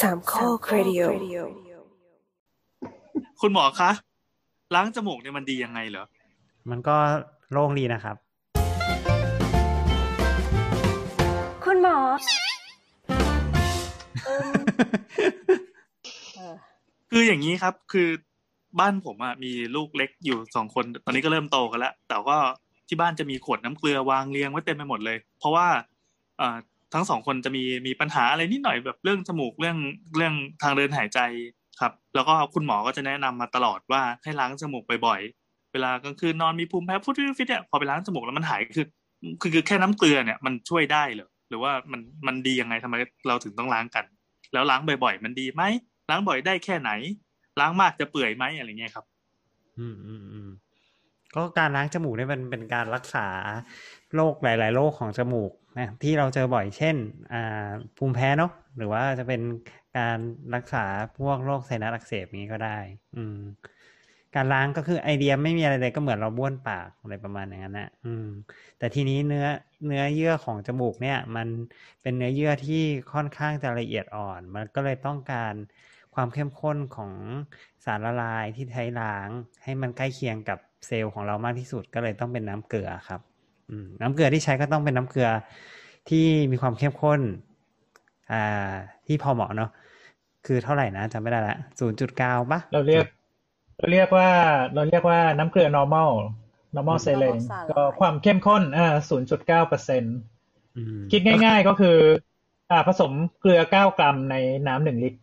สามข้อครดิโอคุณหมอคะ ล้างจมูกเนี่ยมันดียังไงเหรอ มันก็โล่งดีนะครับ คุณหมอ คืออย่างนี้ครับ คือบ้านผมอะมีลูกเล็กอยู่สองคน ตอนนี้ก็เริ่มโตกันแล้ว แต่ก็ที่บ้านจะมีขวดน้ำเกลือวางเรียงไว้เต็มไปหมดเลย เพราะว่าเอ่อ ทั้งสองคนจะมีมีปัญหาอะไรนิดหน่อยแบบเรื่องจมูกเรื่องเรื่องทางเดินหายใจครับ แล้วก็คุณหมอก็จะแนะนำมาตลอดว่าให้ล้างจมูกบ่อยๆเวลากลางคืนนอนมีภูมิแพ้ฟุดฟิตเนี่ยพอไปล้างจมูกแล้วมันหายคือคือคือแค่น้ำเกลือเนี่ยมันช่วยได้เหรอหรือว่ามันมันดียังไงทำไมเราถึงต้องล้างกัน แล้วล้างบ่อยๆ มันดีไหมล้างบ่อยได้แค่ไหน ล้างมากจะเปื่อยไหมอะไรเงี้ยครับ อืมอืมอืมก็การล้างจมูกเนี่ยมันเป็นการรักษาโรคหลาย ๆโรคของจมูก นะที่เราเจอบ่อยเช่นภูมิแพ้เนาะหรือว่าจะเป็นการรักษาพวกโรคไซนัสอักเสบอย่างนี้ก็ได้ อืม การล้างก็คือไอเดียไม่มีอะไรเลยก็เหมือนเราบ้วนปากอะไรประมาณอย่างนั้นนะอืม แต่ทีนี้เนื้อเนื้อเยื่อของจมูกเนี่ย มันเป็นเนื้อเยื่อที่ค่อนข้างจะละเอียดอ่อน มันก็เลยต้องการความเข้มข้นของสารละลายที่ใช้ล้าง ให้มันใกล้เคียงกับเซลล์ของเรามากที่สุดก็เลยต้องเป็นน้ำเกลือครับ น้ำเกลือที่ใช้ก็ต้องเป็นน้ำเกลือที่มีความเข้มข้น อ่า ที่พอเหมาะเนาะคือเท่าไหร่นะจำไม่ได้ละศูนย์จุดเก้าปะเราเรียกเราเรียกว่าเราเรียกว่าน้ำเกลือ normal normal อืม saline saline ก็ความเข้มข้นอ่าศูนย์จุดเก้าเปอร์เซ็นอืมคิดง่ายๆก็คือ อ่าผสมเกลือเก้ากรัมในน้ำหนึ่งลิตร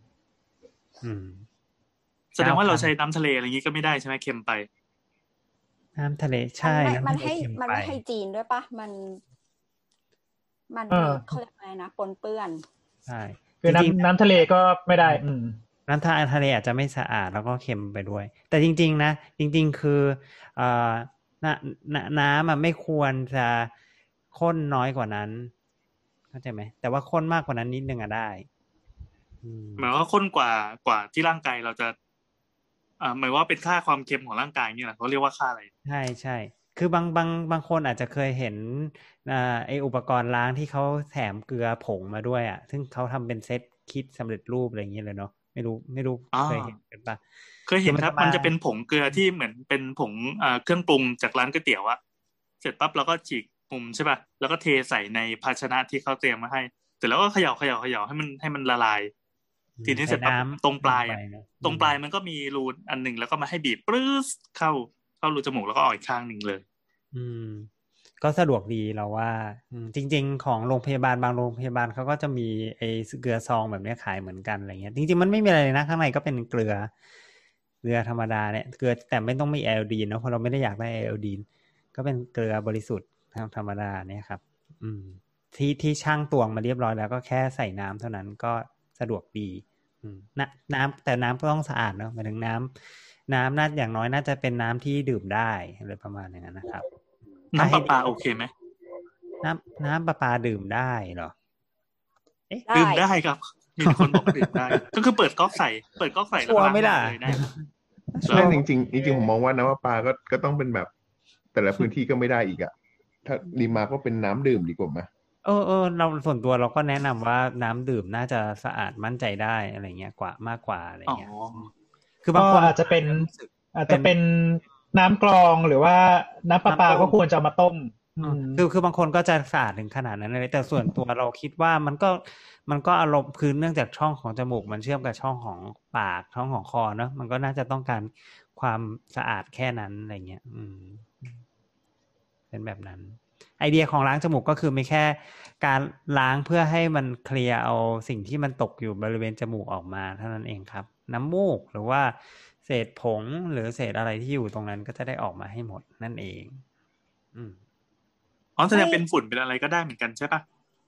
อืมแสดงว่าเราครับใช้น้ำทะเลอะไรอย่างนี้ก็ไม่ได้ใช่ไหมเค็มไป น้ำทะเลใช่มันำทะเลไม่มันให้เค็มันไปไม่ให้จีนด้วยปะมัน มันเออเขาเรียกอะไรนะปนเปื้อนใช่คือจริงๆน้ำน้ำทะเลก็ไม่ได้ อืมน้ำทะทะเลอาจจะไม่สะอาดแล้วก็เค็มไปด้วย แต่จริง ๆ นะ จริง ๆ คือเอ่อน้ำน้ำน้ำอะไม่ควรจะข้นน้อยกว่านั้น เข้าใจไหม แต่ว่าข้นมากกว่านั้นนิดนึงอะได้อืมหมายว่าข้นกว่ากว่าที่ร่างกายเราจะ อ่าหมายว่าเป็นค่าความเค็มของร่างกายเนี่ยแหละเขาเรียกว่าค่าอะไร ใช่ใช่ คือบางบางบางคนอาจจะเคยเห็นอ่าไออุปกรณ์ล้างที่เขาแถมเกลือผงมาด้วยอะ ซึ่งเขาทำเป็นเซตคิดสำเร็จรูปอะไรอย่างเงี้ยเลยเนาะ ไม่รู้ไม่รู้อ๋อเคยเห็นกันปะเคยเห็นครับคือมันจะมามัมันจะเป็นผงเกลือที่เหมือนเป็นผงอ่าเครื่องปรุงจากร้านก๋วยเตี๋ยวอะเสร็จปั๊บเราก็ฉีกมุมใช่ป่ะ แล้วก็เทใส่ในภาชนะที่เขาเตรียมมาให้ เสร็จแล้วก็เขย่าเขย่าเขย่าให้มันให้มันละลาย ทีนี้เสร็จปั๊บใน้ำตรงปลายอะงไปเนอะตรงปลายมันก็มีรูอันหนึ่งแล้วก็มาให้บีบปรื้สเข้าเข้ารูจมูกแล้วก็ออกอีกข้างหนึ่งเลย อืม ก็สะดวกดีเราว่าอืมจริง ๆ ของโรงพยาบาลบางโรงพยาบาลเขาก็จะมีไอ้เกลือซองแบบเนี้ยขายเหมือนกันอะไรเงี้ยจริง ๆ มันไม่มีอะไรเลยนะข้างในก็เป็นเกลือเกลือธรรมดาเนี่ยเกลือแต่ไม่ต้องมีไอโอดีนนะเพราะเราไม่ได้อยากได้ไอโอดีนก็เป็นเกลือบริสุทธิ์ธรรมดาเนี่ยครับ อืมที่ที่ช่างตวงมาเรียบร้อยแล้วก็แค่ใส่น้ำเท่านั้นก็ สะดวกดีอืมน้ำน้ำแต่น้ำก็ต้องสะอาดเนาะหมายถึงน้ำน้ำน่าอย่างน้อยน่าจะเป็นน้ำที่ดื่มได้อะไรประมาณอย่างนั้นนะครับ น้ำประปาโอเคไหมน้ำน้ำประปาดื่มได้เหรอได้ดื่มได้ครับ มีคนบอกว่าดื่มได้ ก็คือเปิดก๊อกใส่ เปิดก๊อกใส่แล้วชัวร์ล้างไหมล่ะเลยได้ใช่จริงๆจริงๆผมมองว่าน้ำประปาก็ก็ต้องเป็นแบบ แต่ละพื้นที่ก็ไม่ได้อีกอะถ้าดีมาก็เป็นน้ำดื่มดีกว่าไหม เออเออเราส่วนตัวเราก็แนะนำว่าน้ำดื่มน่าจะสะอาดมั่นใจได้อะไรเงี้ยกว่ามากกว่าอะไรอ๋อเงี้ยคือบางคนก็อาจจะเป็น อาจจะเป็นน้ำกรองหรือว่าน้ำประปาก็ควรจะเอามาต้มอืมคือคือบางคนก็จะสะอาดถึงขนาดนั้นเลยแต่ส่วนตัวเราคิดว่ามันก็มันก็อารมณ์คือเนื่องจากช่องของจมูก มันเชื่อมกับช่องของปากช่องของคอเนอะมันก็น่าจะต้องการความสะอาดแค่นั้นอะไรเงี้ยอืมเป็นแบบนั้น ไอเดียของล้างจมูกก็คือไม่แค่การล้างเพื่อให้มันเคลียร์เอาสิ่งที่มันตกอยู่บริเวณจมูกออกมาเท่านั้นเองครับ น้ำมูกหรือว่าเศษผงหรือเศษอะไรที่อยู่ตรงนั้นก็จะได้ออกมาให้หมดนั่นเอง อืมอ๋อแสดงเป็นฝุ่นเป็นอะไรก็ได้เหมือนกันใช่ปะ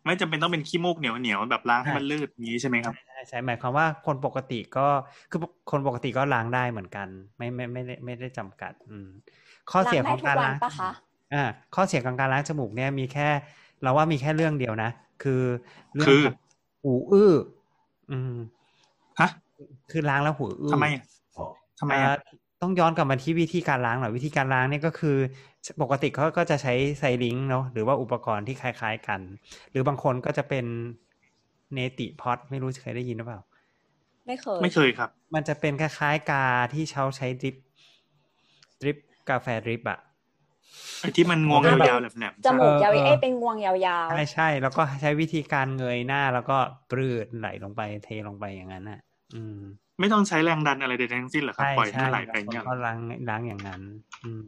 ไม่จำเป็นต้องเป็นขี้มูกเหนียวเหนียวๆแบบล้างให้มันลื่นอย่างนี้ใช่ไหมครับใช่ใช่หมายความว่าคนปกติก็คือคนปกติก็ล้างได้เหมือนกัน ไม่ไม่ไม่ได้ไม่ได้จำกัด อืมข้อเสียของการล้างได้ทุกวันล้างปะคะ อ่าข้อเสียของการล้างจมูกเนี่ยมีแค่ เราว่ามีแค่เรื่องเดียวนะ คือเรื่คือของหูอื้ออืมฮะคือล้างแล้วหูอื้อทำไมอะทำไมอะเอ่อต้องย้อนกลับมาที่วิธีการล้างหน่อยวิธีการล้างเนี่ยก็คือ ปกติเขาก็จะใช้ไซลิงก์เนาะหรือว่าอุปกรณ์ที่คล้าย ๆ กัน หรือบางคนก็จะเป็นเนติพอตไม่รู้เคยได้ยินหรือเปล่า ไม่เคย ไม่เคยครับ มันจะเป็นคล้ายๆกาที่เขาใช้ดริปดริปกาแฟดริปอะไอ้ ที่มันงวงยาวๆแหลมๆจมูกเออยาวเออเอ้ยเป็นงวงยาวใช่ใช่แล้วก็ใช้วิธีการเงยหน้าแล้วก็ปลืดไหลลงไปเทลงไปอย่างนั้นน่ะ อืม ไม่ต้องใช้แรงดันอะไรใดๆทั้งสิ้นเหรอครับใช่ปล่อยให้ใช่มันไหลไปบางคนเนี่ยก็ล้างล้างอย่างนั้น อืม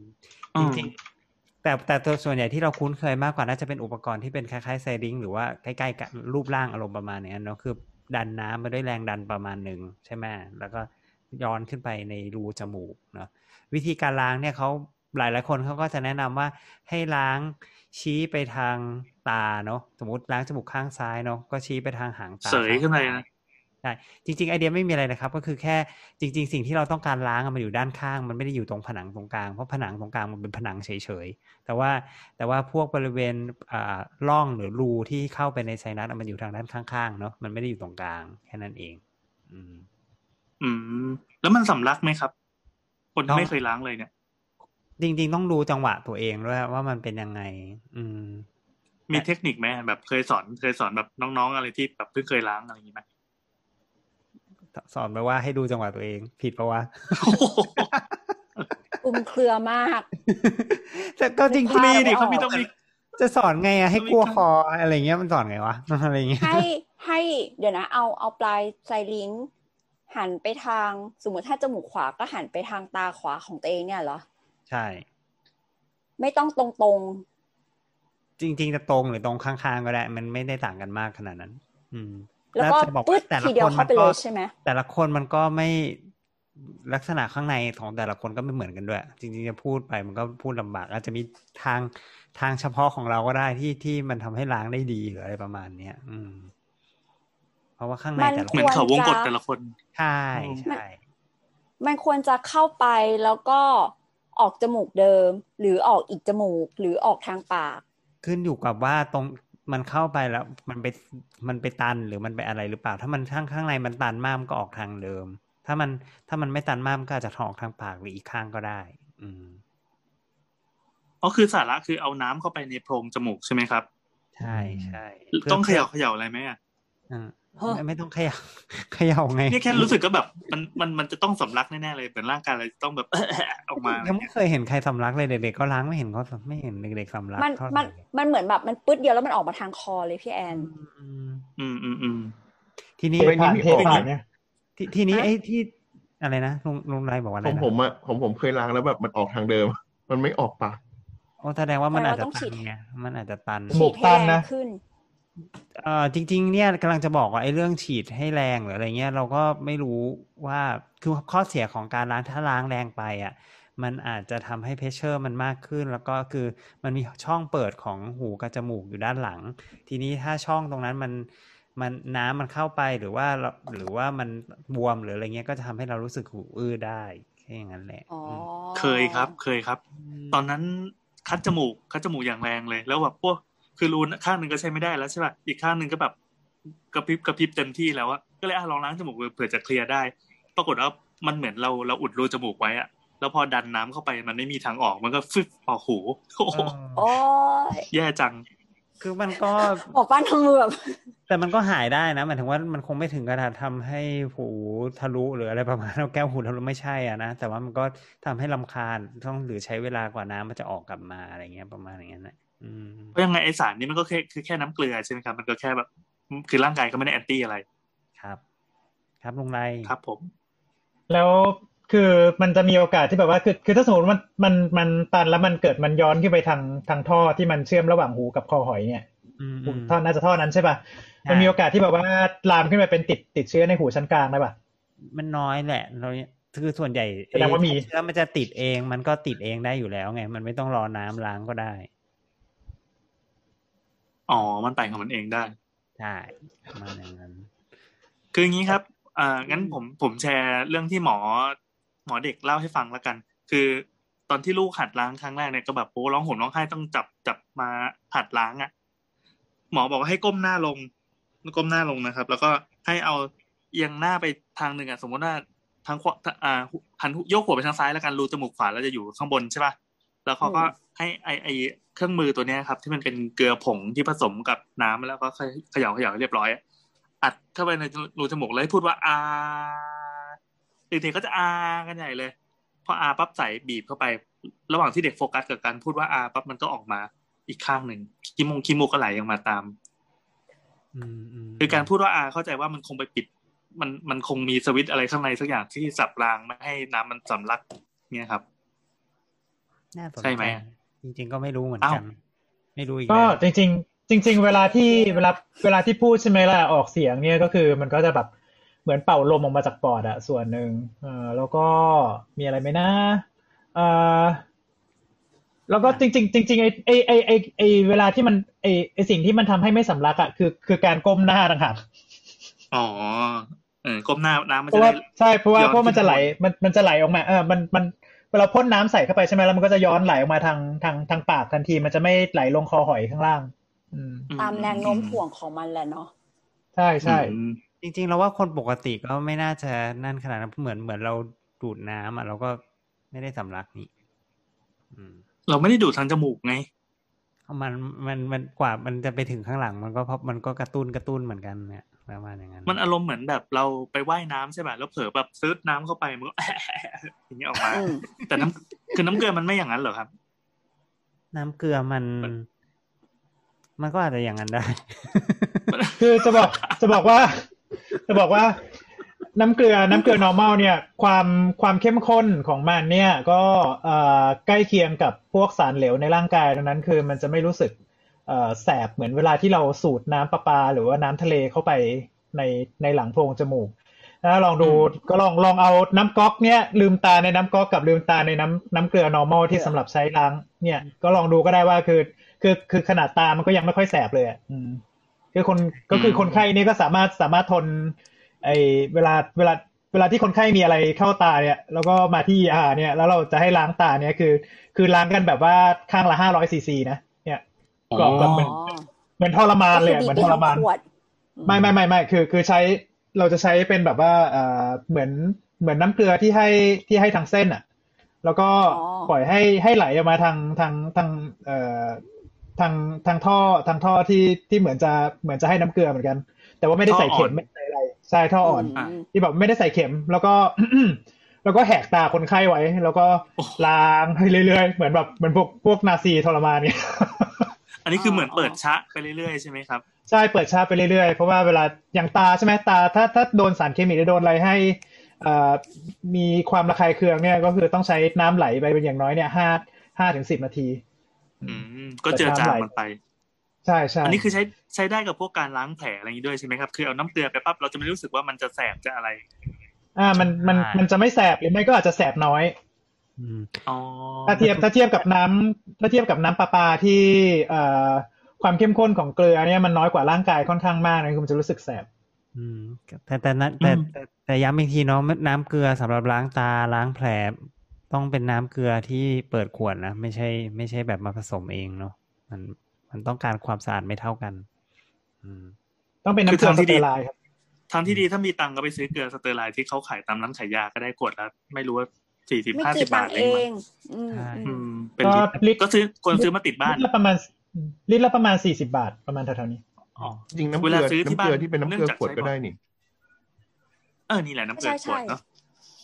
อืจมริงๆแต่แต่ตัวส่วนใหญ่ที่เราคุ้นเคยมากกว่าน่าจะเป็นอุปกรณ์ที่เป็นคล้ายๆไซริงหรือว่าใกล้ๆกับรูปร่างอารมณ์ประมาณนี้นเนาะคือดันน้ำมาด้วยแรงดันประมาณหนึ่งใช่ไหมแล้วก็ย้อนขึ้นไปในรูจมูกเนาะวิธีการล้างเนี่ยเขา หลายหลายๆคนเขาก็จะแนะนำว่าให้ล้างชี้ไปทางตาเนาะสมมติล้างจมูกข้างซ้ายเนาะก็ชี้ไปทางหางตาเสยขึ้นไปนะใช่จริง ๆ ไอเดียไม่มีอะไรนะครับ ก็คือแค่จริง ๆ สิ่งที่เราต้องการล้างอะมันอยู่ด้านข้าง มันไม่ได้อยู่ตรงผนังตรงกลางเพราะผนังตรงกลางมันเป็นผนังเฉยๆแต่ว่าแต่ว่าพวกบริเวณอ่าร่องหรือรูที่เข้าไปในไซนัสอะมันอยู่ทางด้านข้างๆเนาะมันไม่ได้อยู่ตรงกลางแค่นั้นเอง อืม อืม แล้วมันสำลักไหมครับ คนต้องไม่เคยล้างเลยเนี่ย จริง ๆ ต้องดูจังหวะตัวเองด้วยว่ามันเป็นยังไง อืม มีเทคนิคไหมแบบเคยสอนเคยสอนแบบน้องๆอะไรที่แบบเพิ่งเคยล้างอะไรอย่างนี้ไหมสอนไปว่าให้ดูจังหวะตัวเอง ผิดปะวะโอ้โหๆอุ้มเครือมาก แต่ก็จริงภาพมีดิไม่ออกเขามีต้องมีจะสอนไงอะให้ต้องมีกลัวขั้นคออะไรเงี้ยมันสอนไงวะอะไรเงี้ยให้ให้เดี๋ยวนะ เอาเอาปลายไซลิงหันไปทางสมมติถ้าจมูกขวาก็หันไปทางตาขวาของตัวเองเนี่ยเหรอ ใช่ ไม่ต้องตรงตรงจริง ๆ จะตรงหรือตรงข้างๆก็ได้ มันไม่ได้ต่างกันมากขนาดนั้น อืมๆแล้วก็จะบอกปึ๊ดแต่ละทีเดียวคนเข้าไปมันเลก็ยใช่ไหมแต่ละคนมันก็ไม่ลักษณะข้างในของแต่ละคนก็ไม่เหมือนกันด้วย จริงๆจะพูดไปมันก็พูดลำบาก อาจจะมีทางทางเฉพาะของเราก็ได้ที่ที่มันทำให้ล้างได้ดีหรืออะไรประมาณเนี้ยอืม เพราะว่าข้างในแต่ละเหมือนเขาวงกดแต่ละคน ใช่ใช่ มันควรจะเข้าไปแล้วก็ ออกจมูกเดิม หรือออกอีกจมูก หรือออกทางปาก ขึ้นอยู่กับว่าตรงมันเข้าไปแล้ว มันไปมันไปตันหรือมันไปอะไรหรือเปล่า ถ้ามันข้างข้างในมันตันมากมันก็ออกทางเดิม ถ้ามันถ้ามันไม่ตันมากมันก็อาจจะออกทางปากหรืออีกข้างก็ได้ อืมอ๋อคือสาระคือเอาน้ำเข้าไปในโพรงจมูกใช่ไหมครับ ใช่ใช่ต้องเขย่าเขย่าอะไรไหมอะอ่าฮะ ไม่ไม่ต้องเขย่าเขย่าไงนี่แค่รู้สึกก็แบบมันมันมันจะต้องสำลักแน่ๆเลยเหมือนร่างกายเราจะต้องแบบออกมายังไม่เคยเห็นใครสำลักเลยเด็กๆก็ล้างไม่เห็นเขาไม่เห็นเด็กๆสำลักมันเท่าไหมันร่มันเหมือนแบบมันปึ๊ดเดียวแล้วมันออกมาทางคอเลยพี่แอนอืมอืมอืมอืมทีนี้เทผ่านเทผ่านเนี่ยทีทีนี้ฮะไอ้ที่อะไรนะลุงลุงไรบอกว่าอะขไรองนะผมอะของผมเคยล้างแล้วแบบมันออกทางเดิม มันไม่ออกปากโอ้แสดงว่ามันแสดงอาจว่าจะต้องตัฉีนดไงมันอาจจะตันจมูกตันนะฉีดให้แรงขึ้น เอ่อจริง ๆ เนี่ยกำลังจะบอกว่าไอ้เรื่องฉีดให้แรงหรืออะไรเงี้ยเราก็ไม่รู้ว่าคือข้อเสียของการล้างถ้าล้างแรงไปอะมันอาจจะทำให้เพชเชอร์มันมากขึ้น แล้วก็คือมันมีช่องเปิดของหูกับจมูกอยู่ด้านหลัง ทีนี้ถ้าช่องตรงนั้นมันมันน้ำมันเข้าไปหรือว่าเราหรือว่ามันบวมหรืออะไรเงี้ยก็จะทำให้เรารู้สึกหูอื้อได้แค่อย่างนั้นแหละอ๋อมอเคยครับเคยครับ ตอนนั้นคัดจมูกคัดจมูกอย่างแรงเลย แล้วแบบพวก คือรูนข้างหนึ่งก็ใช้ไม่ได้แล้วใช่ป่ะอีกข้างหนึ่งก็แบบกระพริบกระพริบเต็มที่แล้วอะก็เลยอะลองล้างจมูกเผื่อจะเคลียร์ได้ ปรากฏว่ามันเหมือนเราเราอุดรูจมูกไว้อะแล้วพอดันน้ำเข้าไปมันไม่มีทางออกมันก็ฟึบออกหูโอ้โหโอ้ยแย่จัง คือมันก็หมอป้านทำมือแบบแต่มันก็หายได้นะหมายถึงว่ามันคงไม่ถึงกระดาษทำให้หูทะลุหรืออะไรประมาณนั้นแก้วหูทะลุไม่ใช่อะนะแต่ว่ามันก็ทำให้ลำคาญต้องหรือใช้เวลากว่าน้ำมันจะออกกลับมาอะไรเงี้ยประมาณอย่างนั้นนะอืม เพราะยังไงไอสารนี้มันก็แค่คือแค่น้ำเกลือใช่ไหมครับ มันก็แค่แบบ คือร่างกายก็ไม่ได้แอนตี้อะไร ครับ ครับลุงไรครับผม แล้วคือมันจะมีโอกาสที่แบบว่าคือคือถ้าสมมติมันมันมันตันแล้วมันเกิดมันย้อนขึ้นไปทางทางท่อที่มันเชื่อมระหว่างหูกับคอหอยเนี่ยอืมอืมท่อน่าจะท่อนั้นใช่ป่ะใช่มันมีโอกาสที่แบบว่าลามขึ้นไปเป็นติดติดเชื้อในหูชั้นกลางได้ป่ะมันน้อยแหละเราคือส่วนใหญ่แสดงว่ามีเชื้อมันจะติดเอง มันก็ติดเองได้อยู่แล้วไง มันไม่ต้องรอน้ำล้างก็ได้ อ๋อ มันไปของมันเองได้ ใช่ประมาณอย่างนั้น คืออย่างนี้ครับอ่างั้นผมผมแชร์เรื่องที่หมอ หมอเด็กเล่าให้ฟังแล้วกัน คือตอนที่ลูกหัดล้างครั้งแรกเนี่ยก็แบบโอ้ร้องห่มร้องไห้ต้องจับจับมาหัดล้างอะ หมอบอกว่าให้ก้มหน้าลงก้มหน้าลงนะครับ แล้วก็ให้เอาเอียงหน้าไปทางหนึ่งอะสมมติว่าทางขวาอ่าหันโยกหัวไปทางซ้ายแล้วกันรูจมูกขวาแล้วจะอยู่ข้างบนใช่ป่ะแล้วเขาก็ให้ไอไอ เครื่องมือตัวเนี้ยครับ ที่มันเป็นเกลือผงที่ผสมกับน้ำแล้วก็เขย่าเขย่าให้เรียบร้อยอะอัดเข้าไปในรูจมูกแล้วให้พูดว่าอาเด็กๆก็จะอากันใหญ่เลยพออาปั๊บใส่บีบเข้าไป ระหว่างที่เด็กโฟกัสกับการพูดว่าอาปั๊บมันก็ออกมาอีกข้างหนึ่งขี้มงขี้มูกก็ไหลออกมาตามอืมอืมคือการพูดว่าอาเข้าใจว่ามันคงไปปิด มันมันคงมีสวิตช์อะไรข้างในสักอย่างที่สับรางไม่ให้น้ำมันสำลัก เนี่ยครับน่าสนใช่ไหม จจริง ๆ ก็ไม่รู้เหมือนกัน ไม่รู้อีกก็แล้วจริง ๆ จริง ๆ เวลาที่เวลาเวลาที่พูดใช่ไหมล่ะออกเสียงเนี่ยก็คือมันก็จะแบบเหมือนเป่าลมออกมาจากปอดอะส่วนหนึ่งเออแล้วก็มีอะไรไหมนะเออแล้วก็จริงๆจริงๆไอไอไอไอไอเวลาที่มันไอไอสิ่งที่มันทำให้ไม่สำลักอะคือคือการก้มหน้าต่างหากอ๋อเออก้มหน้าน้ำมันเพจะราะว่าได้ใช่เพราะว่าย้อนเพราะมันจะไหลขึ้นข้างบนมันมันจะไหลออกมาเออมันมัน เวลาพ่นน้ำใส่เข้าไปใช่ไหมแล้วมันก็จะย้อนไหลออกมาทางทางทางปากทันที มันจะไม่ไหลลงคอหอยข้างล่างอืมตามแรงโน้มถ่วงของมันแหละเนาะใช่ใช่อืมจริงๆเราว่าคนปกติก็ไม่น่าจะนั่นขนาดนั้นเหมือนเหมือนเราดูดน้ำอะเราก็ไม่ได้สำลักนี่อืมเราไม่ได้ดูดทางจมูกไงมันมันมันกว่ามันจะไปถึงข้างหลังมันก็เพราะมันก็กระตุ้นกระตุ้นเหมือนกันเนี่ย ประมาณอย่างนั้นมันอารมณ์เหมือนแบบเราไปว่ายน้ำใช่ป่ะแล้วเผลอแบบซื้อน้ำเข้าไปมันก็อย่างเงี้ยออกมาอืมแต่น้ำคือน้ำเกลือมันไม่อย่างนั้นเหรอครับ น้ำเกลือมัน มันก็อาจจะอย่างนั้นได้ คือจะบอกจะบอกว่า จะบอกว่า น้ำเกลือน้ำเกลือ normal เนี่ย ความความเข้มข้นของมันเนี่ย ก็เอ่อใกล้เคียงกับพวกสารเหลวในร่างกายดังนั้น คือมันจะไม่รู้สึกเอ่อ แสบเหมือนเวลาที่เราสูดน้ำประปา หรือว่าน้ำทะเลเข้าไปในในหลังโพรงจมูกนะลองดูก็ลองลองเอาน้ำก๊อกเนี่ยลืมตาในน้ำก๊อกกับลืมตาในน้ำน้ำเกลือ normal ที่สำหรับใช้ล้างเนี่ย ก็ลองดูก็ได้ว่าคือคือคือขนาดตามันก็ยังไม่ค่อยแสบเลยอะอืมคือคนก็คือคนไข้นี่ก็สามารถสามารถทน ไอเวลาเวลาเวลาที่คนไข้มีอะไรเข้าตาเนี่ย แล้วก็มาที่อาเนี่ย แล้วเราจะให้ล้างตาเนี่ยคือ คือล้างกันแบบว่าข้างละห้าร้อยซีซีนะ เนี่ยก็แบบเหมือนอ๋อเหมือนทรมานเลยอะก็เหคืมือนบีบทรมานทั้งขวดไม่ไม่ไม่ไม่คือคือใช้เราจะใช้เป็นแบบว่าเอ่อเหมือนเหมือนน้ำเกลือที่ให้ที่ให้ทางเส้นอะ แล้วก็อ๋อปล่อยให้ให้ไหลออกมาทางทางทางเอ่อทางทางท่อทางท่อที่ที่เหมือนจะเหมือนจะให้น้ำเกลือเหมือนกัน แต่ว่าไม่ได้ใส่เข็มไม่ได้ใส่อะไรใช่ท่ออ่อนอะมที่แบบไม่ได้ใส่เข็ม แล้วก็แล้วก็แหกตาคนไข้ไว้ แล้วก็ล้างให้เรื่อยๆ เหมือนแบบเหมือนพวกพวกนาซีทรมานเนี่ย อันนี้คือเหมือนเปิดชะไปเรื่อยๆใช่ไหมครับใช่เปิดชาไปเรื่อยๆ เพราะว่าเวลาอย่างตาใช่ไหมตาถ้าถ้าโดนสารเคมีหรือโดนอะไรให้เอ่อมีความระคายเคืองเนี่ยก็คือต้องใช้น้ำไหลไปเป็นอย่างน้อยเนี่ยห้าห้าถึงสิบนาทีอืมก็เจือจางมันไป ใช่ใช่อันนี้คือใช้ใช้ได้กับพวกการล้างแผลอะไรอย่างนี้ด้วยใช่ไหมครับ คือเอาน้ำเกลือไปปั๊บเราจะไม่รู้สึกว่ามันจะแสบจะอะไร อ่ามันมันใช่มันจะไม่แสบหรือไม่ก็อาจจะแสบน้อยอืมอ๋อ ถ้าเทียบถ้าเทียบกับน้ำถ้าเทียบกับน้ำประปาที่เอ่อความเข้มข้นของเกลือเนี่ยมันน้อยกว่าร่างกายค่อนข้างมากนะคือมันจะรู้สึกแสบอืมแต่แต่นั้นแต่แต่แต่ย้ำอีกทีเนาะน้ำเกลือสำหรับล้างตาล้างแผลต้องเป็นน้ำเกลือที่เปิดขวดนะไม่ใช่ ไม่ใช่แบบมาผสมเองเนาะมันมันต้องการความสะอาดไม่เท่ากัน อืม ต้องเป็นน้ำเกลือ sterile ครับทางที่ดีถ้ามีตังค์ก็ไปซื้อเกลือ sterile ที่เขาขายตามร้านขายยาก็ได้ขวดละไม่รู้ว่า สี่สิบไม่ห้าสิกี่บตับางทค์เอเองมั้งอืมใช่อือืมมเป็นก็ลิตรลิตรก็ซื้อคนซื้อมาติดบ้านลิตรละประมาณลิตรละประมาณสี่สิบาทประมาณแถวๆนี้อ๋อจริงๆน้ำเวเกลืลาอซื้อที่น้ำเกลือบ้านที่เป็นน้ำเกลือเนื่องจากขวดใช้ก็บ่อยได้นี่เออนี่แหละน้ำเกลือใช่ขวดใช่เนาะ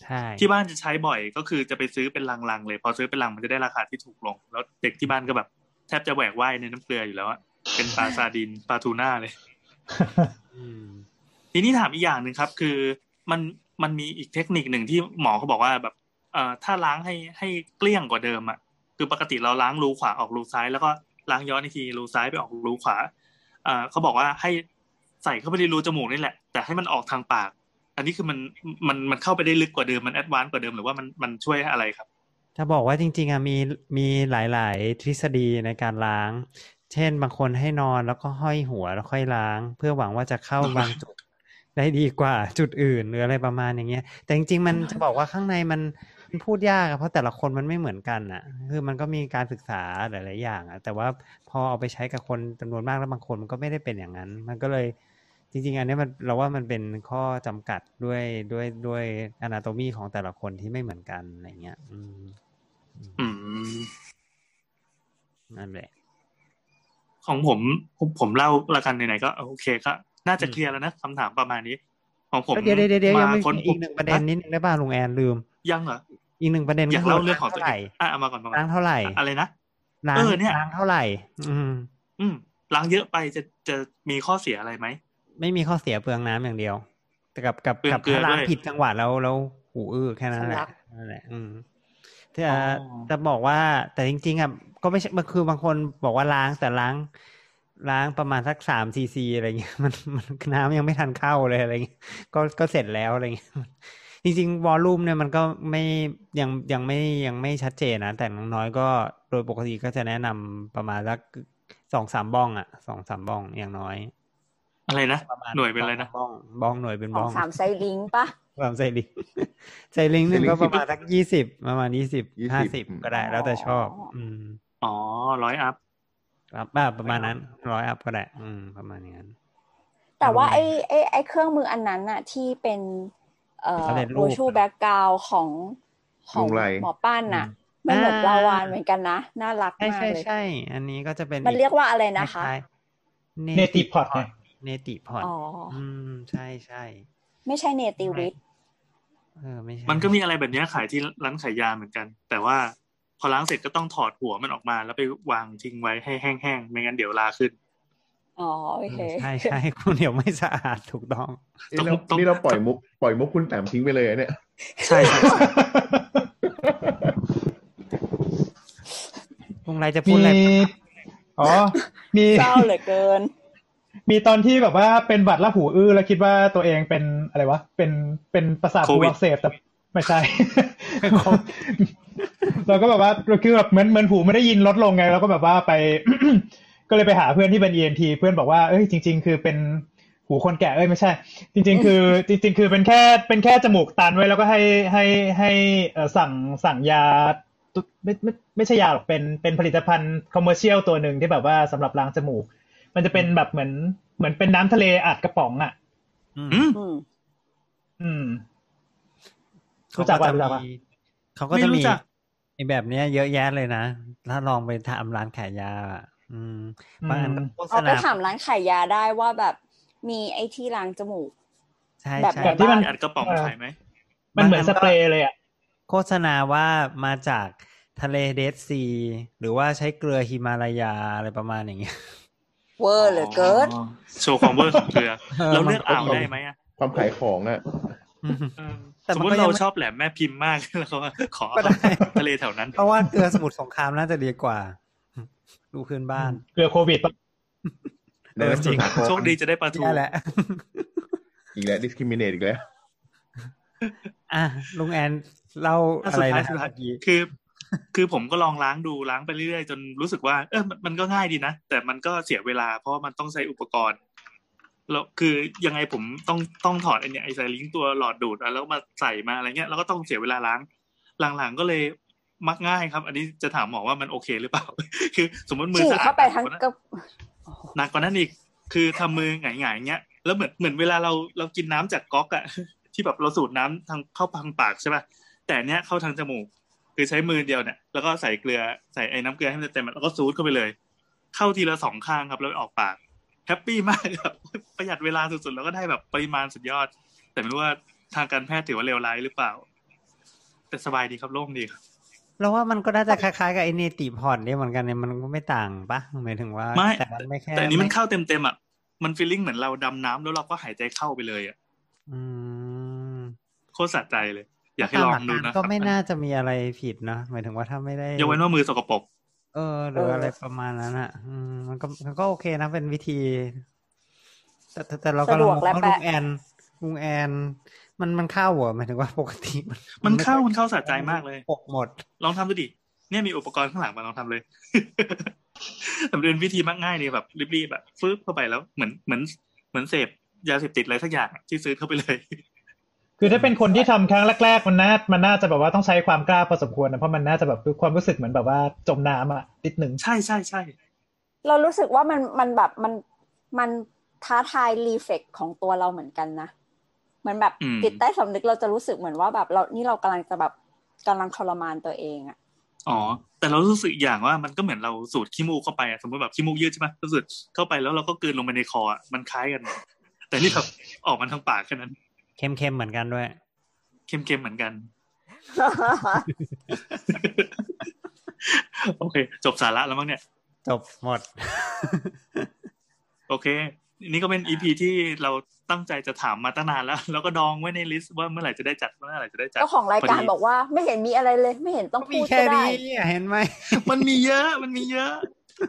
ใช่ที่บ้านจะใช้บ่อยก็คือจะไปซื้อเป็นลังๆเลย พอซื้อเป็นลังมันจะได้ราคาที่ถูกลง แล้วเด็กที่บ้านก็แบบแทบจะแหวกว่ายในน้ำเกลืออยู่แล้วอะเป็นปลาซาดินปลาทูน่าเลยอืมทีนี้ถามอีกอย่างหนึ่งครับ คือมันมันมีอีกเทคนิคหนึ่งที่หมอเขาบอกว่าแบบเอ่อ ถ้าล้างให้ให้เกลี้ยงกว่าเดิมอะคือปกติเราล้างรูขวาออกรูซ้าย แล้วก็ล้างย้อนอีกทีรูซ้ายไปออกรูขวาเอ่อเขาบอกว่าให้ใส่เข้าไปในรูจมูกนี่แหละ แต่ให้มันออกทางปาก อันนี้คือมันมันมันเข้าไปได้ลึกกว่าเดิมมัน advance กว่าเดิมหรือว่ามันมันช่วยอะไรครับจะบอกว่าจริง ๆอะมีมีหลาย ๆ ทฤษฎีในการล้าง เช่นบางคนให้นอนแล้วก็ห้อยหัวแล้วค่อยล้าง เพื่อหวังว่าจะเข้าบางจุดได้ดีกว่าจุดอื่นหรืออะไรประมาณอย่างเงี้ย แต่จริงๆมันจะบอกว่าข้างในมันมัน พูดยากอะเพราะแต่ละคนมันไม่เหมือนกันอะคือมันก็มีการศึกษาหลาย ๆ อย่างอะแต่ว่าพอเอาไปใช้กับคนจำนวนมากแล้วบางคนมันก็ไม่ได้เป็นอย่างนั้น มันก็เลยจริง ๆ อันเนี้ยมันเราว่ามันเป็นข้อจำกัดด้วยด้วยด้วยอนาโตมีของแต่ละคนที่ไม่เหมือนกันอะไรเงี้ย อืมอืมนั่นแหละ ของผมผมผมเล่าละกันไหนๆก็โอเคก็น่าจะเคลียร์แล้วนะคำถามประมาณนี้ของผมเดี๋ยวเดี๋ยวเดี๋ยวยังมามีค้นอีกหนึ่งประเด็นนิดนึงได้ป่ะลุงแอนลืม ยังเหรอ อีกหนึ่งประเด็นอยากคืเล่าเรื่องของล้ตัวเท่าเอไหร่งอะเอามาก่อนมาก่อนล้างเท่าไหร่อะไรนะล้างเออเนี่ยล้างเท่าไหร่ อืม อืมล้างเยอะไปจะจะมีข้อเสียอะไรไหมไม่มีข้อเสียเปลืองน้ำอย่างเดียว แต่กับกับเปลืองกับเกลือถ้าล้างด้วยผิดจังหวะแล้วแล้วหูอื้อแค่นั้นแหสำลัละกนั่นแหละ อืมที่อ๋อจะบอกว่า แต่จริง ๆอะก็ไม่ใช่มันคือบางคนบอกว่าล้างแต่ล้าง ล้างประมาณสักสามซีซีอะไรเงี้ยมันมันน้ำยังไม่ทันเข้าเลยอะไรเงี้ยก็ก็เสร็จแล้วอะไรเงี้ย จริงๆวอลลุ่มเนี่ยมันก็ไม่ยังยังไม่ยังไม่ชัดเจนนะ แต่น้อยๆก็โดยปกติก็จะแนะนำประมาณสักสองสามบ้องอะสองสามบ้องอย่างน้อย อะไรนะประมาณหน่วยเป็นอะไรนะบ้องบ้องหน่วยเป็นสบ้อองงสาม syringe ปะสาม syringe syringe หนึ่ง syringe ก็ประมาณสิบสักยี่สิบประมาณยี่สิบ20ห้าสิบอืมก็ได้แล้วแต่ชอบ อืมอ๋อร้อย up ครับแบบประมาณนั้นร้อย up ก็ได้อืมประมาณอย่างนั้นแต่ว่าอืมไอ้ไอ้ไอ้เครื่องมืออันนั้นน่ะที่เป็น เอ่อสำเร็จรูป virtual background ของของลุงไรหมอปั้นน่ะอืมมันเหมือนอ่าปลาวาฬเหมือนกันนะ น่ารักใช่มากใช่เลยใช่อันนี้ก็จะเป็น มันเรียกว่าอะไรนะคะเนติพอดไงเนติพอดอ๋ออืมใช่ใช่ไม่ใช่เนติวิทเออไม่ใช่มันก็มีอะไรแบบเนี้ยขายที่ร้านขายยาเหมือนกัน แต่ว่าพอล้างเสร็จก็ต้องถอดหัวมันออกมา แล้วไปวางทิ้งไว้ให้แห้งๆ ไม่งั้นเดี๋ยวลาขึ้น อ๋อโอเคใช่ใช่คุณเดี๋ยวไม่สะอาดถูกต้องนี่เราต้องนี่เราปล่อยมุกปล่อยมุกคุณแต้มทิ้งไปเลยอะเนี่ย ใช่ใช่ใช่ลุงไรจะพูดมีอะไรอ๋อ มีเศร้าเหลือเกิน มีตอนที่แบบว่าเป็นบัตรละหูอื้อแล้วคิดว่าตัวเองเป็นอะไรวะ เป็นเป็นประสาทหูอักเสบแต่ไม่ใช่เราก็แบบว่าคือแบบเหมือนเหมือนหูไม่ได้ยินลดลงไงเราก็แบบว่าไป ก็เลยไปหาเพื่อนที่เป็น ENT เพื่อนบอกว่าเอ้ยจริง ๆ คือเป็นหูคนแก่เอ้ยไม่ใช่ จริง ๆ คือ จริง ๆ คือเป็นแค่เป็นแค่จมูกตันไว้แล้วก็ให้ให้ให้เอ่อสั่งสั่งยาตุไม่ไม่ไม่ใช่ยาหรอกเป็นเป็นผลิตภัณฑ์คอมเมอร์เชียลตัวหนึ่งที่แบบว่าสำหรับล้างจมูก มันจะเป็นแบบเหมือนเหมือนเป็นน้ำทะเลอัดกระป๋องอะ อืมอืมอืมอืมเขารู้จักก็ปะจะรู้จักปะมีเขาก็ไม่จะรู้มีจักไอ้แบบเนี้ยเยอะแยะเลยนะ ถ้าลองไปทำร้านขายยา อะอืมบางอันก็โฆษเอาไปณาถามร้านขายยาได้ว่าแบบมีไอ้ที่ล้างจมูก ใช่แบบใช่แบบที่มันอัดกระป๋องขายไหม มันเหมือนสเปรย์เลยอะ โฆษณาว่ามาจากทะเลเดดซี หรือว่าใช้เกลือฮิมาลายาอะไรประมาณอย่างเงี้ย เวอร์เหลือเกินอ๋อโชว์ความเวอร์ของเกลือเออเราเลือกมันก็อ่าวได้ไหมอะความขายของอะอืมเออแต่สมัมนมก็ติยังเราไม่ชอบแหลมแม่พิมพ์มากแล้วเขาขอก็ได้ทะเลแถวนั้น เพราะว่าเกลือสมุทรสงครามน่าจะดีกว่า ดูพื้นบ้านเกลือโควิดปะเออจริงโชคดีจะได้ปลาทูแย่แหละอีกแล้ว discriminate อีกแล้วอะลุงแอนเล่าอะอะสุดไรท้ายนะสุดท้ายเมื่อกี้คือคือผมก็ลองล้างดูล้างไปเรื่อยๆจนรู้สึกว่า เออมันมันก็ง่ายดีนะ แต่มันก็เสียเวลาเพราะว่ามันต้องใช้อุปกรณ์แล้วคือยังไงผมต้องต้องถอดไอ้เนี่ยไอ้ไซลิงตัวหลอดดูดอะแล้วก็มาใส่มาอะไรเงี้ยแล้วก็ต้องเสียเวลาล้าง หลังๆก็เลย มักง่ายครับ อันนี้จะถามหมอว่ามันโอเคหรือเปล่า คือสมมติมือฉี่สะอาดเข้าไปทั้งกว่านั้นกระหนักกว่านั้นอีกคือทำมือหงายๆเงี้ยแล้วเหมือนเหมือนเวลาเราเรากินน้ำจากก๊อกอะที่แบบเราสูดน้ำทางเข้าทางปากใช่ป่ะแต่อันเนี้ยเข้าทางจมูก คือใช้มือเดียวเนี่ยแล้วก็ใส่เกลือใส่ไอ้น้ำเกลือให้มันเต็มๆแล้วก็ซูดเข้าไปเลย เข้าทีละสองข้างครับแล้วออกปากแฮปปี้มากครับประหยัดเวลาสุดๆแล้วก็ได้แบบปริมาณสุดยอด แต่ไม่รู้ว่าทางการแพทย์ถือว่าเลวร้ายหรือเปล่า แต่สบายดีครับโล่งดีครับ เราว่ามันก็น่าจะคล้ายๆกับไอเนติพอดเนี่ยเหมือนกันเนี่ยมันก็ไม่ต่างปะหมายถึงว่าไม่แต่มันไม่แค่แต่อันนี้มันเข้าเต็มๆอะมันฟีลลิ่งเหมือนเราดำน้ำแล้วเราก็หายใจเข้าไปเลยอะอืมโคตรสะใจเลย อยากให้ลองดูนะคก็รับไม่น่าจะมีอะไรผิดนะหมายถึงว่าถ้าไม่ได้ยกเว้นว่ามือสกปรกเออหรืออะไรประมาณนั้นอะอืมมันก็มันก็โอเคนะเป็นวิธี แต่แต่แต่เราก็สะดวกและว่าลุแปะงแอนลุงแอน มันมันเข้าเหรอหมายถึงว่าปกติ มันมันเข้าไมันเข้าสะใจมากเลยปกหมด ลองทำดูดิเนี่ยมีอุปกรณ์ข้างหลังมาลองทำเลยแต่มันเป็นวิธีมักง่ายเลยแบบรีบๆแบบฟึบเข้าไปแล้วเหมือนเหมือนเหมือนเสพยาเสพติดอะไรสักอย่างอะที่ซื้อเข้าไปเลย คือถ้าเป็นคนที่ทำครั้งแรกๆมันน่ามันน่าจะแบบว่าต้องใช้ความกล้าพอสมควรนะเพราะมันน่าจะแบบความรู้สึกเหมือนแบบว่าจมน้ำอะนิดนึงใช่ใช่ใช่เรารู้สึกว่ามันมันแบบมันมันท้าทายรีเฟกของตัวเราเหมือนกันนะ เหมือนแบบอืมจิตใต้สำนึกเราจะรู้สึกเหมือนว่าแบบเรานี่เรากำลังจะแบบกำลังทรมานตัวเองอะอ๋อ แต่เรารู้สึกอีกอย่างว่ามันก็เหมือนเราสูดขี้มูกเข้าไปอะสมมติแบบขี้มูกยืดใช่ไหมเราสูดเข้าไปแล้วเราก็กลืนลงไปในคออะมันคล้ายกัน แต่นี่แบบออกมาทางปากแค่นั้น เค็มๆเหมือนกันด้วย เค็มๆเหมือนกัน โอเค จบสาระแล้วมั้งเนี่ย จบหมด โอเค นี่ก็เป็นอีพีที่เราตั้งใจจะถามมาตั้งนานแล้ว แล้วก็ดองไว้ในลิสต์ว่าเมื่อไหร่จะได้จัดเมื่อไหร่จะได้จัดเจ้าของรายการพดีบอกว่าไม่เห็นมีอะไรเลย ไม่เห็นต้องมีพูดแค่ก็ได้นี้อะเห็นไหมมันมีเยอะมันมีเยอะ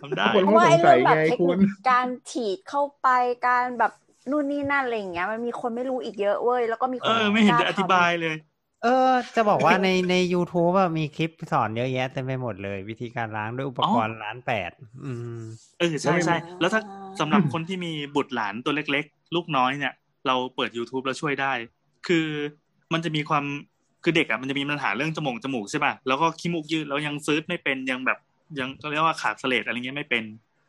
ทำได้คนเพราะว่าไอ้สงสัเรื่อยงแบบไงเทคคุนิณคการฉีดเข้าไปการแบบนู่นนี่นั่นอะไรอย่างเงี้ย มันมีคนไม่รู้อีกเยอะเว้ยแล้วก็มีคเอนอไม่เห็นจะอธิบายเลย เออ จะบอกว่าในใน YouTube อะมีคลิปสอนเยอะแยะเต็มไปหมดเลย วิธีการล้างด้วยอุปกรณ์ล้านแปดอืมเออใช่ใช่แล้วถ้าสำหรับคนที่มีบุตรหลานตัวเล็ก ๆ ลูกน้อยเนี่ย เราเปิด YouTube แล้วช่วยได้ คือมันจะมีความคือเด็กอะมันจะมีปัญหาเรื่องจมูกจมูกใช่ป่ะแล้วก็ขี้มูกยืดแล้วยังซื้อไม่เป็นยังแบบยังเรียกว่าขาดเสลดอะไรเงี้ยไม่เป็น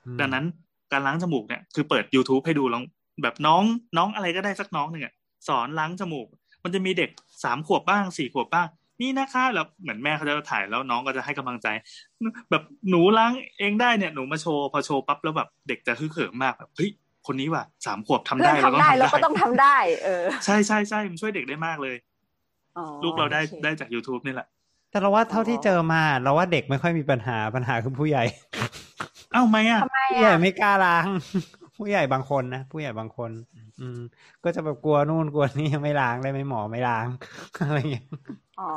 อืมดังนั้นการล้างจมูกเนี่ยคือเปิด YouTube ให้ดูลองแบบน้องน้องอะไรก็ได้สักน้องหนึ่งอะสอนล้างจมูก มันจะมีเด็กสามขวบบ้างสี่ขวบบ้าง นี่นะคะแล้วเหมือนแม่เขาจะถ่ายแล้วน้องก็จะให้กำลังใจ แบบหนูล้างเองได้เนี่ยหนูมาโชว์พอโชว์ปั๊บแล้วแบบเด็กจะฮึกเหิมมากแบบเฮ้ยคนนี้ว่ะสามขวบทำเพื่อได้นเราทำต้องได้ทำแล้วก็ได้ต้องทำได้ เออ ใช่ใช่ใช่มันช่วยเด็กได้มากเลยอ๋อลูกเราได้โอคได้จาก YouTube นี่แหละ แต่เราว่าเท่าที่อ๋อเจอมาเราว่าเด็กไม่ค่อยมีปัญหาปัญหาคือผู้ใหญ่ เอ้าไม่อะทำไมผู้ใหญ่อะไม่กล้าล้าง ผู้ใหญ่บางคนนะผู้ใหญ่บางคน อืม ก็จะแบบกลัวนู่นกลัวนี่ยังไม่ล้างได้ไหมหมอไม่ล้างอะไรอย่างเงี้ยอ๋อ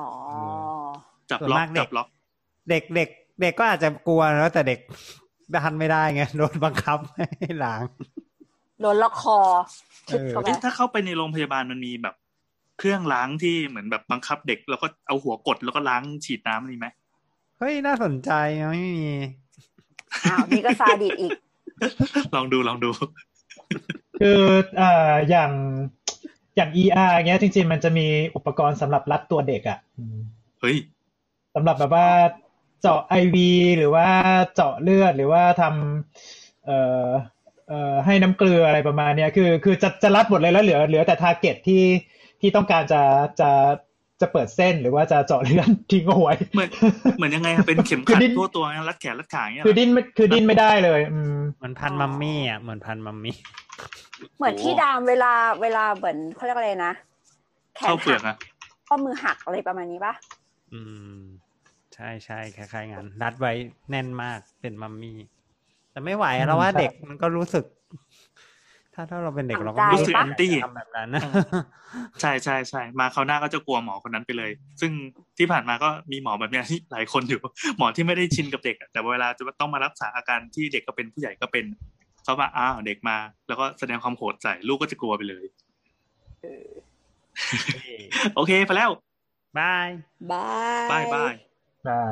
จับส่วนล็อกมากเด็กจับล็อก เด็กเด็กเด็กก็อาจจะกลัวแล้วแต่เด็กดันไม่ได้ไงโดนบังคับให้ล้างโดนล็อกคอชึดเออเข้าไปเอ๊ะถ้าเข้าไปในโรงพยาบาลมันมีแบบ เครื่องล้างที่เหมือนแบบบังคับเด็ก แล้วก็เอาหัวกดแล้วก็ล้างฉีดน้ำนี่ไหมเฮ้ยน่าสนใจไม่มีอ้าวนี่ก็ซาดิสอีก ลองดูลองดู คือเอ่ออย่างอย่าง ER เงี้ย จริง ๆ มันจะมีอุปกรณ์สำหรับรัดตัวเด็กอะอืมเฮ้ยสำหรับแบบว่าเจาะ IV หรือว่าเจาะเลือดหรือว่าทำเอ่อเอ่อให้น้ำเกลืออะไรประมาณเนี้ยคือ คือจะจะรัดหมดเลยแล้วเหลือเหลือแต่ทาร์เก็ตที่ที่ต้องการจะจะจะเปิดเส้นหรือว่าจะเจาะเลือดทิ้งเอาไว้เหมือนเหมือนยังไงอะเป็นเข็มคือขัดดิ้นทั่วตัวงั้นรัดแขนรัดขาอย่างเงี้ยคือดิ้นไม่คือดิ้นไม่ได้เลย อืมเหมือนพันมัมมี่อะเหมือนพันมัมมี่ เหมือนที่ดามเวลาเวลาเหมือนเขาเรียกอะไรนะแขนเข้าเปลืหัอกกอะข้อมือหักอะไรประมาณนี้ปะอืม ใช่ใช่คล้ายๆงานรัดไว้แน่นมากเป็นมัมมี่ แต่ไม่ไหวอะเราว่าอืมครับเด็กมันก็รู้สึก ถ้าถ้าเราเป็นเด็กเราก็ทำใจไม่รู้สึกปะ anti ทำแบบนั้นนะใช่ใช่ใช่มาคราวหน้าก็จะกลัวหมอคนนั้นไปเลย ซึ่งที่ผ่านมาก็มีหมอแบบเนี้ยที่หลายคนอยู่ หมอที่ไม่ได้ชินกับเด็กอะแต่เวลาจะต้องมารักษาอาการที่เด็กก็เป็นผู้ใหญ่ก็เป็น เขาว่าอ้าวเด็กมา แล้วก็แสดงความโหดใส่ลูกก็จะกลัวไปเลยโอเคไปแล้ว bye bye bye byeได้